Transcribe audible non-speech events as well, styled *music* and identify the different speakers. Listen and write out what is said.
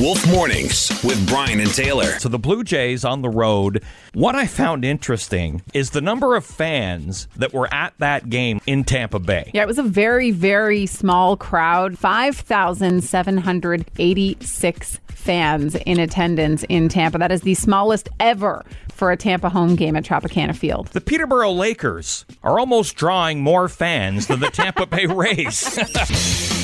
Speaker 1: Wolf Mornings with Brian and Taylor.
Speaker 2: So the Blue Jays on the road. What I found interesting is the number of fans that were at that game in Tampa Bay.
Speaker 3: Yeah, it was a very, very small crowd 5,786 fans in attendance in Tampa. That is the smallest ever for a Tampa home game at Tropicana Field.
Speaker 2: The Peterborough Lakers are almost drawing more fans than the Tampa Bay Rays. *laughs*